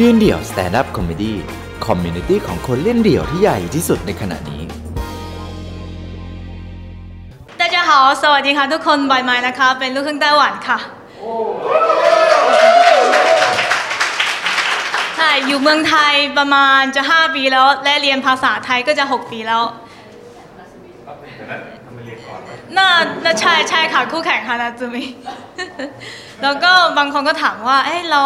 ยืนเดี่ยวสแตนด์อัพคอมเมดี้คอมมูนิตี้ของคนเล่นเดี่ยวที่ใหญ่ที่สุดในขณะนี้大家好สวัสดีค่ะทุกคนบายไม้นะคะ เป็นลูกครึ่งไต้หวันค่ะใช่อยู่เมืองไทยประมาณจะ 5 ปีแล้ว และเรียนภาษาไทยก็จะ 6 ปีแล้วน่าน่าใช่ใช่ค่ะคู่แข่งค่ะนาจูมิแล้วก็บางคนก็ถามว่า เอ้เรา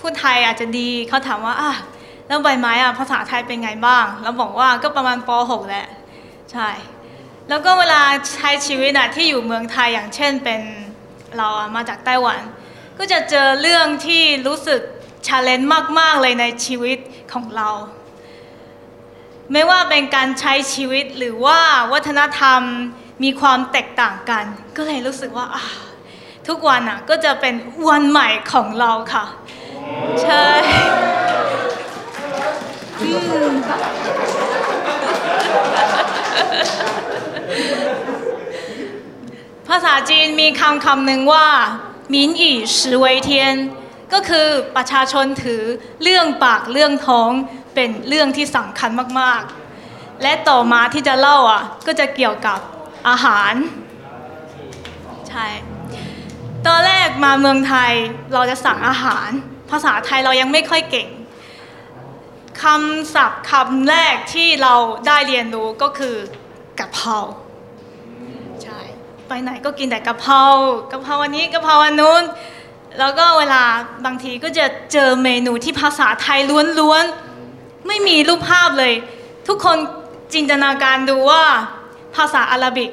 พูดไทยอาจจะดีเขาถามว่าอะแล้วใบไม้อะภาษาไทยเป็นไงบ้าง แล้วบอกว่าก็ประมาณป .6 แหละใช่แล้วก็เวลาใช้ชีวิตอะที่อยู่เมืองไทยอย่างเช่นเป็นเรามาจากไต้หวัน ก็จะเจอเรื่องที่รู้สึกชาเลนจ์มาก ๆ เลยในชีวิตของเรา ไม่ว่าเป็นการใช้ชีวิตหรือว่าวัฒนธรรมมีความแตกต่างกัน ก็เลยรู้สึกว่าทุกวันอะก็จะเป็นวันใหม่ของเราค่ะ ใช่ภาษาจีนมีคำคำหนึ่งว่ามินอีสิเวเทียน ก็คือประชาชนถือเรื่องปากเรื่องท้องเป็นเรื่องที่สำคัญมากๆ และต่อมาที่จะเล่าอะก็จะเกี่ยวกับอาหาร ใช่ ตอนแรกมาเมืองไทยเราจะสั่งอาหาร ภาษาไทยเรายังไม่ค่อยเก่งคำศัพท์คำแรกที่เราได้เรียนรู้ก็คือกะเพราใช่ไปไหนก็กินแต่กะเพรากะเพราวันนี้กะเพราวันนู้น แล้วก็เวลาบางทีก็จะเจอเมนูที่ภาษาไทยล้วนๆไม่มีรูปภาพเลย ทุกคนจินตนาการดูว่าภาษาอาหรับิก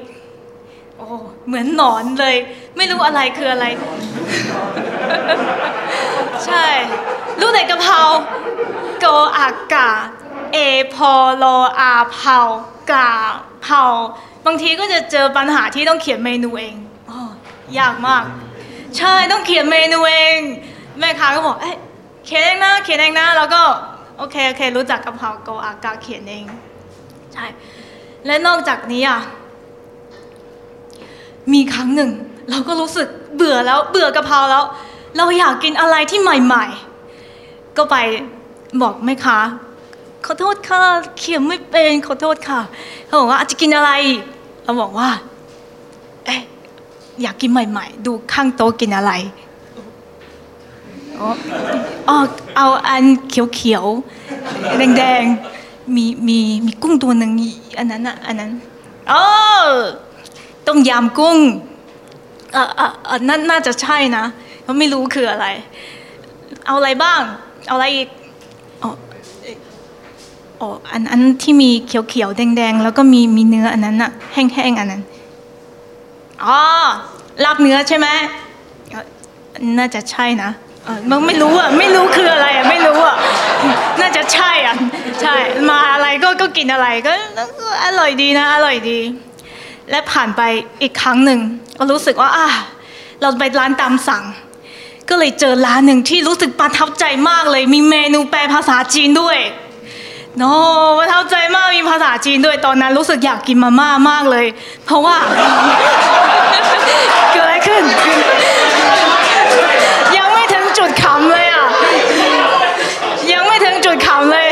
โอ้เหมือนหนอนเลย ไม่รู้อะไรคืออะไร ใช่รู้แต่กะเพราโกอากาเอพอโลอาเผากาเผาบางทีก็จะเจอปัญหาที่ต้องเขียนเมนูเองอ๋อยากมาก ใช่ต้องเขียนเมนูเอง แม่ค้าก็บอกเอ้เขียนเองนะเขียนเองนะแล้วก็โอเคโอเค รู้จักกะเพราโกอากาเขียนเองใช่และนอกจากนี้อะมีครั้งหนึ่ง เราก็รู้สึกเบื่อแล้วเบื่อกะเพราแล้ว เราอยากกินอะไรที่ใหม่ ๆ ก็ไปบอกแม่ค้าขอโทษค่ะเขียนไม่เป็นขอโทษค่ะเขาบอกว่าจะกินอะไร เราบอกว่าเอ๊ะอยากกินใหม่ ๆ ดูข้างโต๊ะกินอะไรอ๋อเอาอันเขียวๆแดงๆมีมีมีกุ้งตัวหนึ่งอันนั้นอะอันนั้นอ๋อต้มยำกุ้งอ่าอ่านั่นน่าจะใช่นะ เพราะไม่รู้คืออะไร เอาอะไรบ้าง เอาอะไรอีกอ๋ออันอันที่มีเขียวๆแดงๆ แล้วก็มีมีเนื้ออันนั้นอะแห้งๆอันนั้นอ๋อลาบเนื้อใช่ไหมน่าจะใช่นะมันไม่รู้อะไม่รู้คืออะไรอะไม่รู้อะน่าจะใช่อะใช่มาอะไรก็ก็กินอะไรก็อร่อยดีนะ อร่อยดี และผ่านไปอีกครั้งหนึ่งก็รู้สึกว่าอะเราไปร้านตามสั่ง ก็เลยเจอร้านหนึ่งที่รู้สึกประทับใจมากเลย มีเมนูแปลภาษาจีนด้วยโน้ประทับใจมากมีภาษาจีนด้วยตอนนั้นรู้สึกอยากกินมาม่ามากเลย เพราะว่าเกิดอะไรขึ้น ยังไม่ถึงจุดคำเลยอะ ยังไม่ถึงจุดคำเลย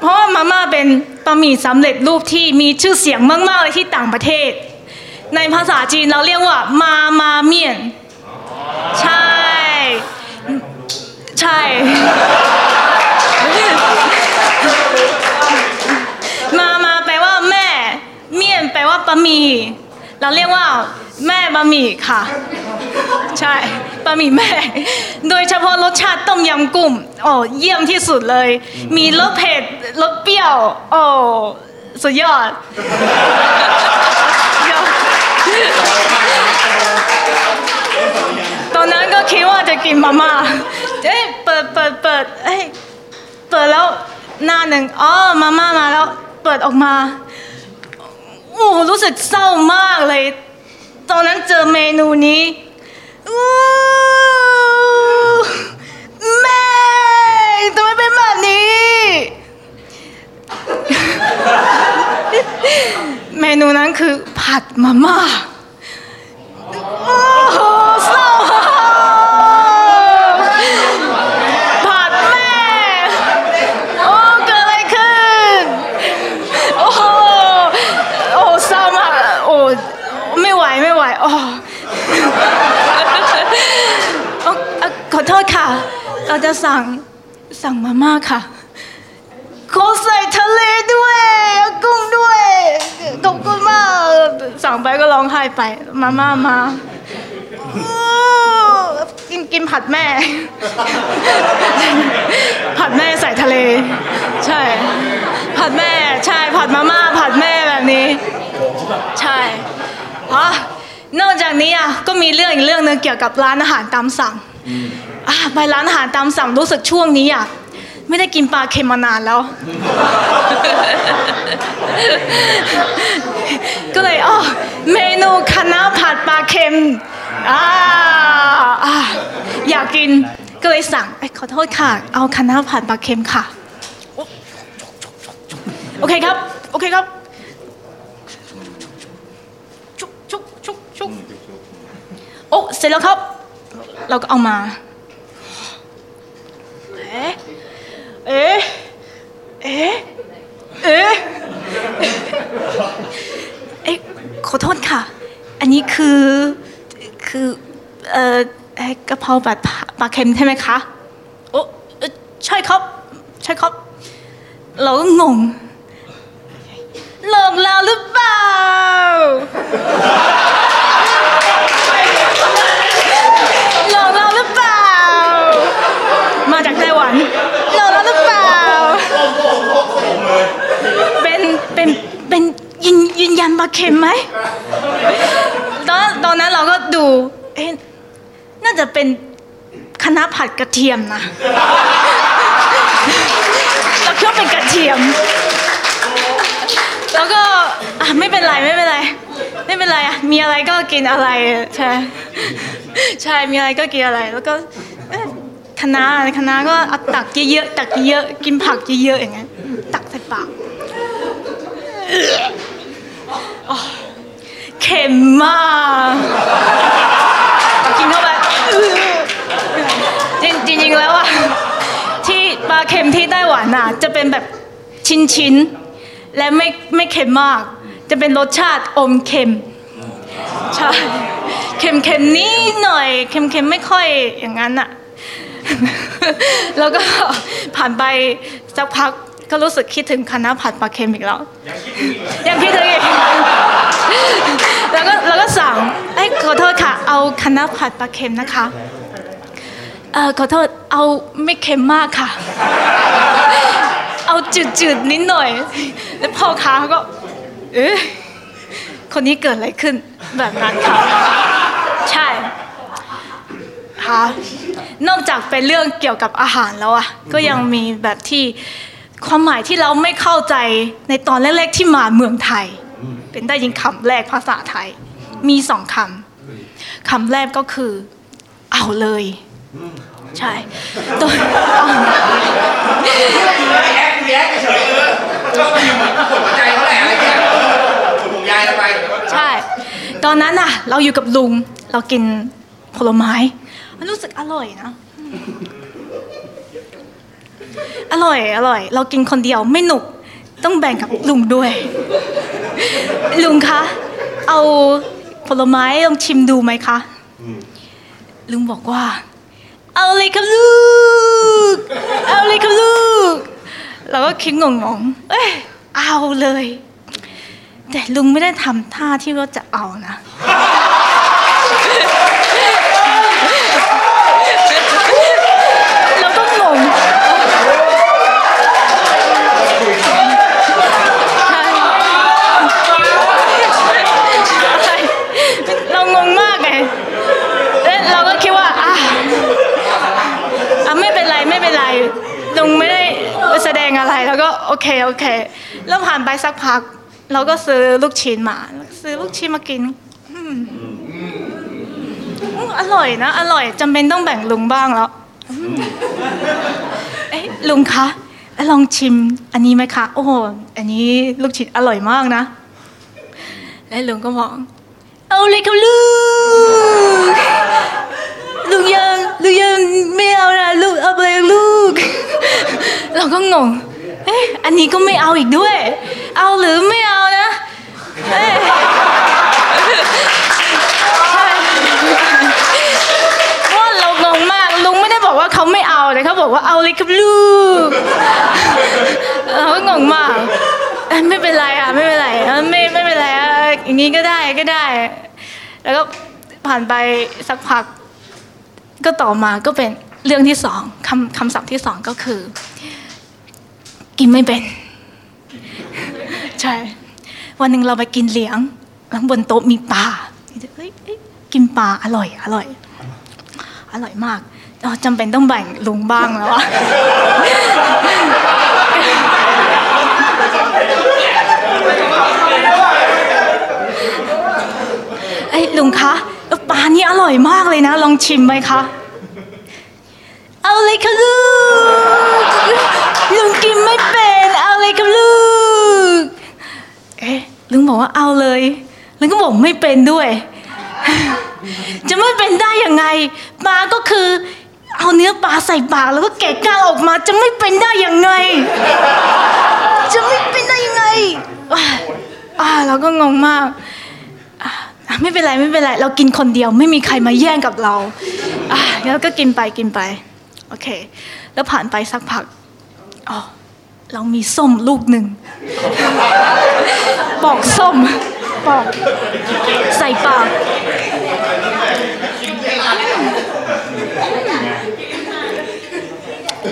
เพราะว่ามาม่าเป็นบะหมี่สำเร็จรูปที่มีชื่อเสียงมากๆเลยที่ต่างประเทศ ในภาษาจีนเราเรียกว่ามามาเมียนใช่ ใช่ มามาแปลว่าแม่ เมียนแปลว่าบะหมี่ เราเรียกว่า แม่บะหมี่ค่ะ ใช่บะหมี่แม่ โดยเฉพาะรสชาติต้มยำกุ้งโอ้เยี่ยมที่สุดเลย มีรสเผ็ดรสเปรี้ยว โอ้สุดยอด ตอนนั้นก็คิดว่าจะกินมาม่าเอ้ยเปิดเปิดเปิดเอ้ยเปิดแล้วหน้าหนึ่งอ๋อมาม่ามาแล้วเปิดออกมาโอ้รู้สึกเศร้ามากเลย ตอนนั้นเจอเมนูนี้แม่ทำไมเป็นแบบนี้ เมนูนั้นคือผัดมาม่าโอ้โหเศร้า ขอโทษค่ะ เราจะสั่งสั่งมาม่าค่ะขอใส่ทะเลด้วยกุ้งด้วยขอบคุณมากสั่งไปก็ร้องไห้ไป มาม่ามากินกินผัดแม่ ผัดแม่ใส่ทะเล ใช่ ผัดแม่ใช่ผัดมาม่าผัดแม่แบบนี้ นอกจากนี้อะก็มีเรื่องอีกเรื่องหนึงเกี่ยวกับร้านอาหารตามสั่งอะไปร้านอาหารตามสั่งรู้สึกช่วงนี้อะไม่ได้กินปลาเค็มมานานแล้ว ก็เลยอ๋อเมนูคณะน้าผัดปลาเค็มอ่าอ่าอยากกินก็เลยสั่งเอ้ยขอโทษค่ะ เอาคณะน้าผัดปลาเค็มค่ะ โอเคครับ โอเคครับ ชุกชุกชุกชุกโอ้ เสร็จแล้วครับ เราก็เอามา เอ๊ะ เอ๊ะ เอ๊ะ เอ๊ะ เอ๊ะ ขอโทษค่ะ อันนี้คือ คือ เอ่อเอ่อกะเพราแบบปลาเค็มใช่ไหมคะ โอ้เอ่อใช่ครับ ใช่ครับ เราก็งงหลอกเราหรือเปล่า หลอกเราหรือเปล่า มาจากไต้หวันหลอกเราหรือเปล่า เป็น เป็น เป็นยืนยืนยันปลาเค็มไหมตอนตอนนั้นเราก็ดู เอ๊ะ น่าจะเป็นคณะผัดกระเทียมนะ เราคิดว่าเป็นกระเทียม แล้วก็อะไม่เป็นไรไม่เป็นไร ไม่เป็นไรอะมีอะไรก็กินอะไรใช่ ใช่มีอะไรก็กินอะไรแล้วก็ เอ๊ะคณะคณะก็เอาตักเยอะๆตักเยอะๆกินผักเยอะๆอย่างเงี้ยตักใส่ปากเค็มมากกินเข้าไปจริงจริงๆแล้วอะที่ปลาเค็มที่ไต้หวันอะจะเป็นแบบชิ้นๆและไม่ไม่เค็มมาก จะเป็นรสชาติอมเค็มใช่เค็มๆนิดหน่อยเค็มเค็มๆไม่ค่อยอย่างนั้นอะ แล้วก็ผ่านไปสักพักก็รู้สึกคิดถึงคณะผัดปลาเค็มอีกแล้ว ยังคิดถึงอีกแล้วก็แล้วก็สั่งเอ้ยขอโทษค่ะ เอาคณะผัดปลาเค็มนะคะเออขอโทษเอาไม่เค็มมากค่ะ เอาจืดๆนิดหน่อย แล้วพ่อค้าเขาก็ เอ๊ะคนนี้เกิดอะไรขึ้นแบบนั้นค่ะ ใช่ ค่ะนอกจากเป็นเรื่องเกี่ยวกับอาหารแล้วอะก็ยังมีแบบที่ความหมายที่เราไม่เข้าใจในตอนแรกๆที่มาเมืองไทย เป็นได้ยินคำแรกภาษาไทย มีสองคำคำแรกก็คือ เอาเลย ใช่ตัวเอาแอ๊กแอ๊กเฉยๆเออก็มีเหมือนกดหัวใจเขาแหละอะไรเงี้ยกดห่วงใยเราไปใช่ ตอนนั้นน่ะ เราอยู่กับลุงเรากิน ผลไม้ มันรู้สึกอร่อยนะ อร่อยอร่อย เรากินคนเดียวไม่หนุก ต้องแบ่งกับลุงด้วย ลุงคะ เอาผลไม้ลองชิมดูไหมคะ ลุงบอกว่า เอาเลยครับลูก เอาเลยครับลูก เราก็คิดงงๆ เอ้ยเอาเลย แต่ลุงไม่ได้ทำท่าที่ว่าจะเอานะ เราก็งงใช่เรางงมากไงเอ๊ะเราก็คิดว่าอะอะไม่เป็นไรไม่เป็นไรลุงไม่ได้แสดงอะไรแล้วก็ โอเคโอเค แล้วผ่านไปสักพัก เราก็ซื้อลูกชิ้นมา ซื้อลูกชิ้นมากินอืมอืมอร่อยนะ อร่อยจำเป็นต้องแบ่งลุงบ้างแล้วอืมเอ๊ะลุงคะลองชิมอันนี้ไหมคะ โอ้โหอันนี้ลูกชิ้นอร่อยมากนะ แล้วลุงก็บอกเอาเลยครับลูกลูกยังลูกยังไม่เอานะลูกเอาไปเลยลูก เราก็งง เอ๊ะอันนี้ก็ไม่เอาอีกด้วย เอาหรือไม่เอานะเอ๊ะใช่เพราะเรางงมากลุงไม่ได้บอกว่าเขาไม่เอาแต่เขาบอกว่าเอาเลยครับลูกเราก็งงมากเอ้ยไม่เป็นไรอะไม่เป็นไรเออไม่ไม่เป็นไรอะอย่างนี้ก็ได้ก็ได้ แล้วก็ผ่านไปสักพัก ก็ต่อมาก็เป็นเรื่องที่สองคำคำศัพท์ที่สองก็คือ กินไม่เป็น ใช่ วันหนึ่งเราไปกินเลี้ยงแล้วบนโต๊ะมีปลาเฮ้ยเอ้ยกินปลาอร่อย อร่อย อร่อยมากจำเป็นต้องแบ่งลุงบ้างแล้วอะไอ้ลุงคะปลานี่อร่อยมากเลยนะ ลองชิมไหมคะ เอาเลยค่ะลูก ลุงกินไม่เป็น เอาเลยค่ะลูก เอ๊ะลุงบอกว่าเอาเลย ลุงก็บอกไม่เป็นด้วย จะไม่เป็นได้ยังไงปลาก็คือ เอาเนื้อปลาใส่ปากแล้วก็แกะก้างออกมา จะไม่เป็นได้ยังไง จะไม่เป็นได้ยังไงอ่าเราก็งงมากไม่เป็นไรไม่เป็นไร เรากินคนเดียวไม่มีใครมาแย่งกับเราอะแล้วก็กินไปกินไป โอเค แล้วผ่านไปสักพักอ๋อเรามีส้มลูกหนึ่งปอกส้มปอกใส่ปาก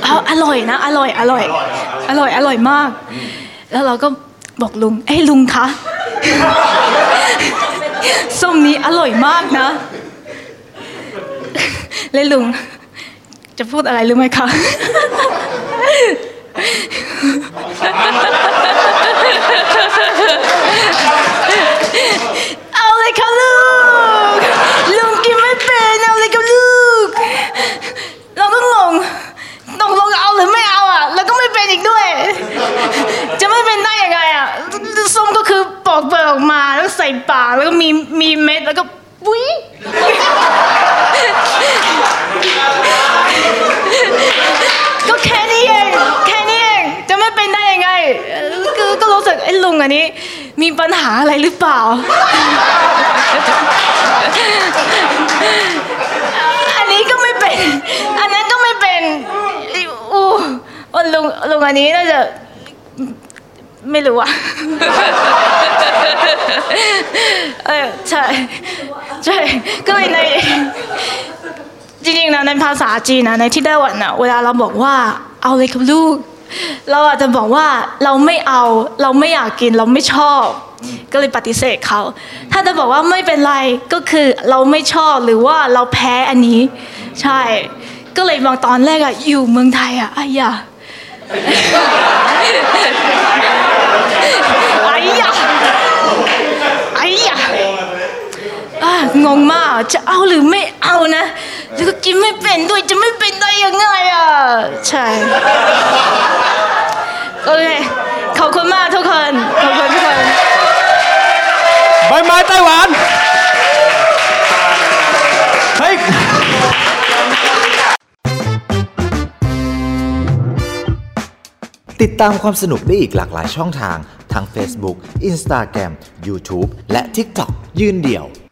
เอาอร่อยนะ อร่อย อร่อย อร่อย อร่อยมาก แล้วเราก็บอกลุงเอ้ยลุงคะส้มนี้อร่อยมากนะเลยลุง จะพูดอะไรรู้ไหมคะเอาเลยค่ะลูกลุงกินไม่เป็นเอาเลยค่ะลูก เราก็งงตกลงเอาหรือไม่เอาอะ แล้วก็ไม่เป็นอีกด้วย จะไม่เป็นได้ยังไงอะส้มก็คือปอกเปลือกออกมาแล้วใส่ปากแล้วก็มีมีเม็ดแล้วก็ปุ้ย ก็แค่นี้เองแค่นี้เองจะไม่เป็นได้ยังไงเอ่อก็ก็รู้สึ อันนี้มีปัญหาอะไรหรือเปล่า อันนี้ก็ไม่เป็น อันนั้นก็ไม่เป็นอู้ลุงลุงอันนี้น่าจะไม่รู้อะเออใช่ใช่ก็เลยในจริงๆนะในภาษาจีนนะในที่ไต้หวันนะเวลาเราบอกว่าเอาเลยครับลูก เราอาจจะบอกว่าเราไม่เอาเราไม่อยากกินเราไม่ชอบ ก็เลยปฏิเสธเขา ถ้าจะบอกว่าไม่เป็นไรก็คือเราไม่ชอบหรือว่าเราแพ้อันนี้ ใช่ ก็เลยบางตอนแรกอะอยู่เมืองไทยอะไอ้ยาไอ้ยาไอ้ยางงมากจะเอาหรือไม่เอานะ แล้วก็กินไม่เป็นด้วยจะไม่เป็นได้ยังไงอะใช่โอเคขอบคุณมากทุกคนขอบคุณทุกคนใบไม้ไต้หวันเฮ้ยติดตามความสนุกได้อีกหลากหลายช่องทาง ทั้ง Facebook Instagram YouTube และ TikTok ยืนเดี่ยว